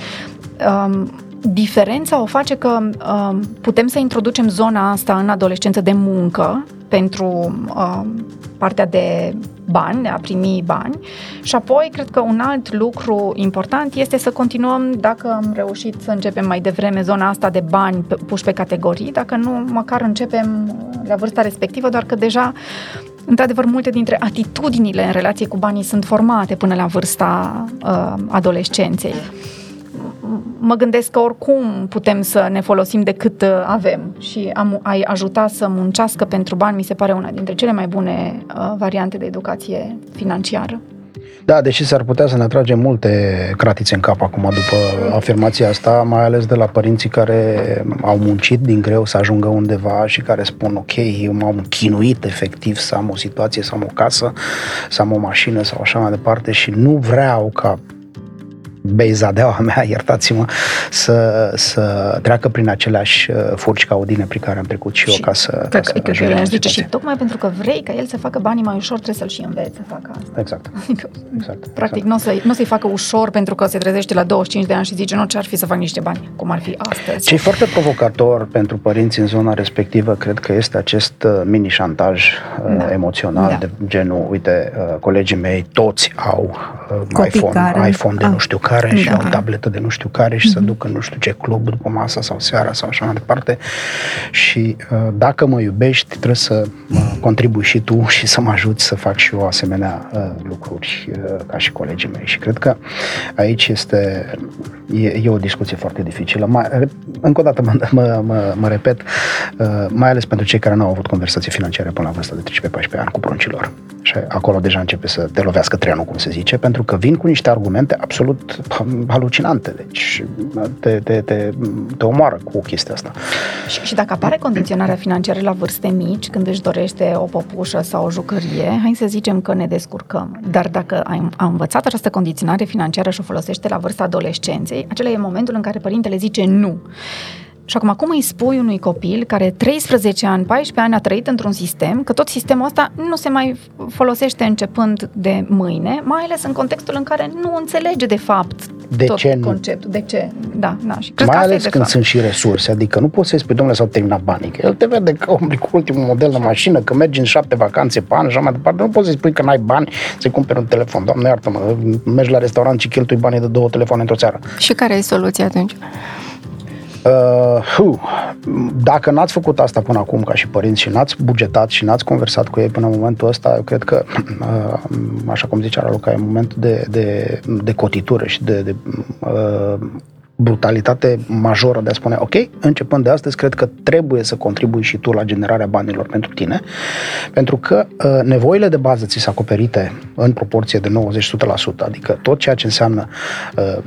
um, diferența o face că um, putem să introducem zona asta în adolescență de muncă pentru um, partea de bani, de a primi bani. Și apoi cred că un alt lucru important este să continuăm dacă am reușit să începem mai devreme zona asta de bani puși pe categorii, dacă nu măcar începem la vârsta respectivă, doar că deja Într-adevăr, multe dintre atitudinile în relație cu banii sunt formate până la vârsta uh, adolescenței mă gândesc că oricum putem să ne folosim de cât uh, avem și am, ai ajuta să muncească pentru bani mi se pare una dintre cele mai bune uh, variante de educație financiară. Da, deși s-ar putea să ne atragem multe cratițe în cap acum după afirmația asta, mai ales de la părinții care au muncit din greu să ajungă undeva și care spun ok, eu m-am chinuit efectiv să am o situație, să am o casă, să am o mașină sau așa mai departe și nu vreau ca beizadeaua mea, iertați-mă, să, să treacă prin aceleași uh, furci caudine prin care am trecut și, și eu ca să, cred, ca să cred că el zice și tocmai pentru că vrei ca el să facă banii mai ușor, trebuie să-l și înveți să facă asta. Exact. Adică, exact practic exact. nu o, să, nu o să-i facă ușor pentru că se trezește la 25 de ani și zice nu ce ar fi să fac niște bani, cum ar fi astăzi. Ce e foarte provocator pentru părinți în zona respectivă, cred că este acest uh, mini-șantaj uh, da. emoțional da. de genul, uite, colegii mei toți au iPhone, care... iPhone de ah. nu știu care da. și au tabletă de nu știu care și mm-hmm. să mhm. ducă nu știu ce club după masa sau seara sau așa mai departe. Și uh, dacă mă iubești, trebuie să mă contribui și tu și să mă ajuți să fac și eu asemenea uh, lucruri uh, ca și colegii mei. Și cred că aici este e, e o discuție foarte dificilă. Mai, încă o dată mă, mă, mă, mă repet, mai ales pentru cei care nu au avut conversații financiare până la vârsta de 13-14 ani cu pruncilor. Și acolo deja începe să te lovească trenul, cum se zice, pentru că vin cu niște argumente absolut halucinante. Deci te, te, te, te omoară cu chestia asta. Și, și dacă apare condiționarea financiară la vârste mici, când își dorește o păpușă sau o jucărie, hai să zicem că ne descurcăm. Dar dacă ai, a învățat această condiționare financiară și o folosește la vârsta adolescenței, acela e momentul în care părintele zice nu. Și acum, cum îi spui unui copil care 13 ani, 14 ani a trăit într-un sistem, că tot sistemul ăsta nu se mai folosește începând de mâine, mai ales în contextul în care nu înțelege de fapt de tot ce conceptul. De ce? Da, da. Și cred mai că ales e, când fapt. sunt și resurse, adică nu poți să-i spui, domnule, s-au terminat banii, că el te vede că omul cu ultimul model de mașină, că mergi în șapte vacanțe pe an, așa mai departe, nu poți să-i spui că n-ai bani să-i cumperi un telefon. Doamne, iartă-mă, mergi la restaurant și cheltui banii de două telefoane într-o seară. Și care e soluția atunci? Uh, uh, dacă n-ați făcut asta până acum ca și părinți și n-ați bugetat și n-ați conversat cu ei până în momentul ăsta, eu cred că, uh, așa cum zicea Raluca, e momentul de, de, de cotitură și de, de uh, brutalitate majoră de a spune, ok, începând de astăzi, cred că trebuie să contribui și tu la generarea banilor pentru tine, pentru că uh, nevoile de bază ți sunt acoperite în proporție de 90-100%, adică tot ceea ce înseamnă uh,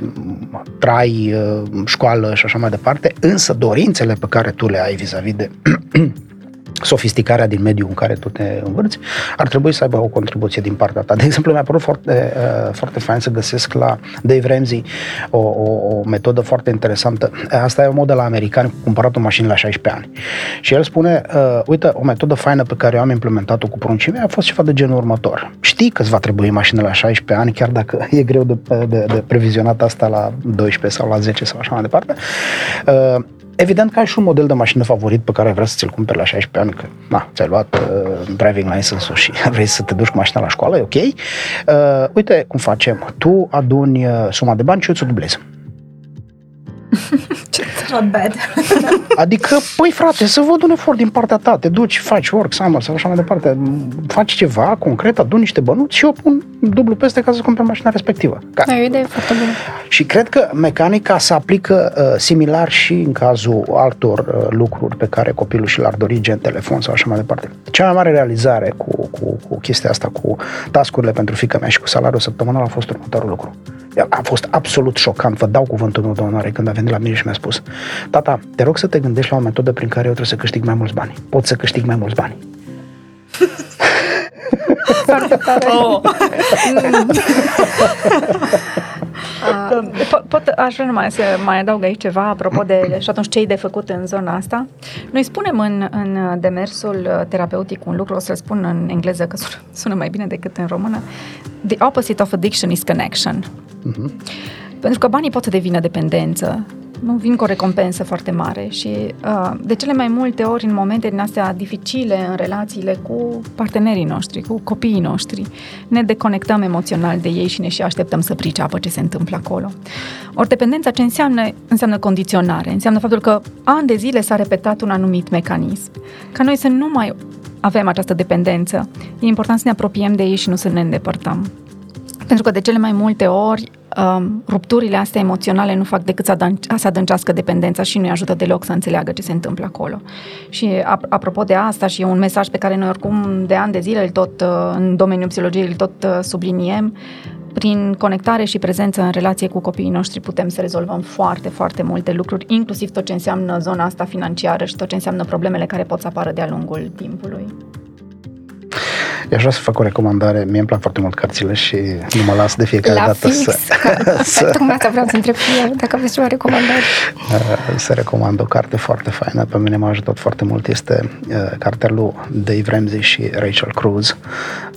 trai, uh, școală și așa mai departe, însă dorințele pe care tu le ai vis-a-vis de sofisticarea din mediul în care tu te învârți, ar trebui să aibă o contribuție din partea ta. De exemplu, mi-a părut foarte, uh, foarte fain să găsesc la Dave Ramsey o, o, o metodă foarte interesantă. Asta e o modă la americani cu cumpărat o mașină la 16 ani. Și el spune, uh, uite, o metodă faină pe care eu am implementat-o cu pruncii mei a fost ceva de genul următor. Știi că îți va trebui mașină la 16 ani, chiar dacă e greu de, de, de previzionat asta la 12 sau la 10 sau așa mai departe. Uh, Evident că ai și un model de mașină favorit pe care vrei să ți-l cumperi la 16 ani, că na, ți-ai luat uh, driving license-ul și vrei să te duci cu mașina la școală, e ok. Uh, uite cum facem. Tu aduni uh, suma de bani și eu ți-o dublez. Not bad. Adică, păi frate, să văd un efort din partea ta, te duci, faci work, summer sau așa mai departe, faci ceva concret, aduni niște bănuți și eu pun dublu peste ca să cumperi mașina respectivă. Ca... Da, e o idee foarte bună. Și cred că mecanica se aplică uh, similar și în cazul altor uh, lucruri pe care copilul și l-ar dori, gen telefon sau așa mai departe. Cea mai mare realizare cu, cu, cu chestia asta, cu tascurile pentru fica mea și cu salariul săptămânal a fost următorul lucru. A fost absolut șocant, vă dau cuvântul meu de onoare când a venit la mine și mi-a spus Tata, te rog să te gândești la o metodă prin care eu trebuie să câștig mai mulți bani. Pot să câștig mai mulți bani. Foarte tare. Oh. Uh, pot, pot, aș vrea numai să mai adaug aici ceva apropo de și atunci ce de făcut în zona asta. Noi spunem în, în demersul terapeutic un lucru, o să-l spun în engleză că sună, sună mai bine decât în română. The opposite of addiction is connection. Uh-huh. Pentru că banii pot să devină dependență, nu vin cu o recompensă foarte mare și uh, de cele mai multe ori în momente din astea dificile în relațiile cu partenerii noștri, cu copiii noștri, ne deconectăm emoțional de ei și ne și așteptăm să priceapă ce se întâmplă acolo. Ori dependența ce înseamnă? Înseamnă condiționare, înseamnă faptul că ani de zile s-a repetat un anumit mecanism. Ca noi să nu mai avem această dependență, e important să ne apropiem de ei și nu să ne îndepărtăm. Pentru că de cele mai multe ori um, rupturile astea emoționale nu fac decât să, adânc- să adâncească dependența și nu-i ajută deloc să înțeleagă ce se întâmplă acolo. Și apropo de asta, și e un mesaj pe care noi oricum de ani de zile îl tot, uh, în domeniul psihologiei îl tot uh, subliniem, prin conectare și prezență în relație cu copiii noștri putem să rezolvăm foarte, foarte multe lucruri, inclusiv tot ce înseamnă zona asta financiară și tot ce înseamnă problemele care pot să apară de-a lungul timpului. Eu aș vrea să fac o recomandare. Mie îmi plac foarte mult cărțile și nu mă las de fiecare La dată fix. să... să... Tocmai asta vreau să întreb și eu, dacă aveți ceva recomandări. Uh, să recomand o carte foarte faină. Pe mine m-a ajutat foarte mult. Este uh, cartea lui Dave Ramsey și Rachel Cruz,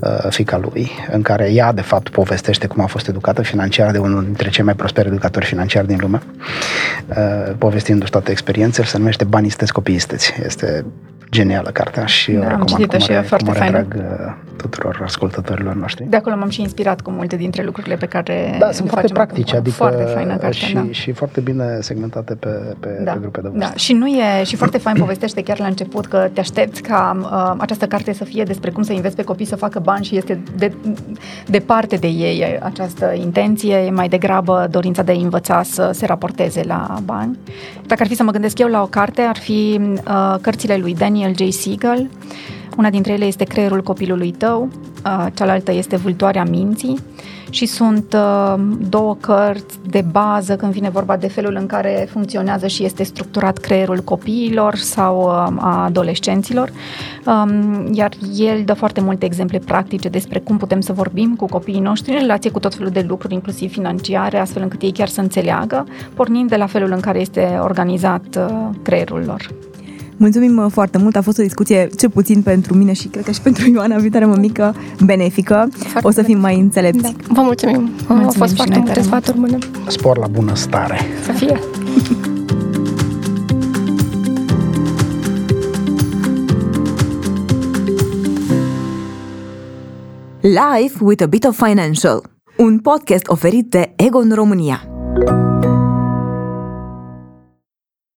uh, fica lui, în care ea, de fapt, povestește cum a fost educată financiar de unul dintre cei mai prosperi educatori financiari din lume, povestindu-și toate experiențele. Se numește Banii sunteți, copiii sunteți. Este genială cartea și da, o recomand am cu mare, și foarte cu mare drag uh, tuturor ascultătorilor noștri. De acolo m-am și inspirat cu multe dintre lucrurile pe care Da, sunt foarte practice, acum. adică foarte faină carte, și, da. și foarte bine segmentate pe, pe, da. pe grupe de da. vârstă. Da, și nu e și foarte fain povestește chiar la început că te aștepți ca uh, această carte să fie despre cum să investi pe copii să facă bani și este de, departe de ei această intenție, e mai degrabă dorința de a învăța să se raporteze la bani. Dacă ar fi să mă gândesc eu la o carte, ar fi uh, cărțile lui Daniel J. Siegel. Una dintre ele este Creierul copilului tău, uh, cealaltă este Vâltoarea minții și sunt uh, două cărți de bază când vine vorba de felul în care funcționează și este structurat creierul copiilor sau uh, a adolescenților. Um, iar el dă foarte multe exemple practice despre cum putem să vorbim cu copiii noștri în relație cu tot felul de lucruri, inclusiv financiare, astfel încât ei chiar să înțeleagă, pornind de la felul în care este organizat creierul lor. Mulțumim uh, foarte mult, a fost o discuție ce puțin pentru mine și cred că și pentru Ioana Viitoare Mămică benefică. Foarte o să fim mai înțelepți. Da. Vă mulțumim, mulțumim au fost foarte multe sfaturi bune. Spor la bună stare. Să fie. Life with a bit of financial, un podcast oferit de Egon România.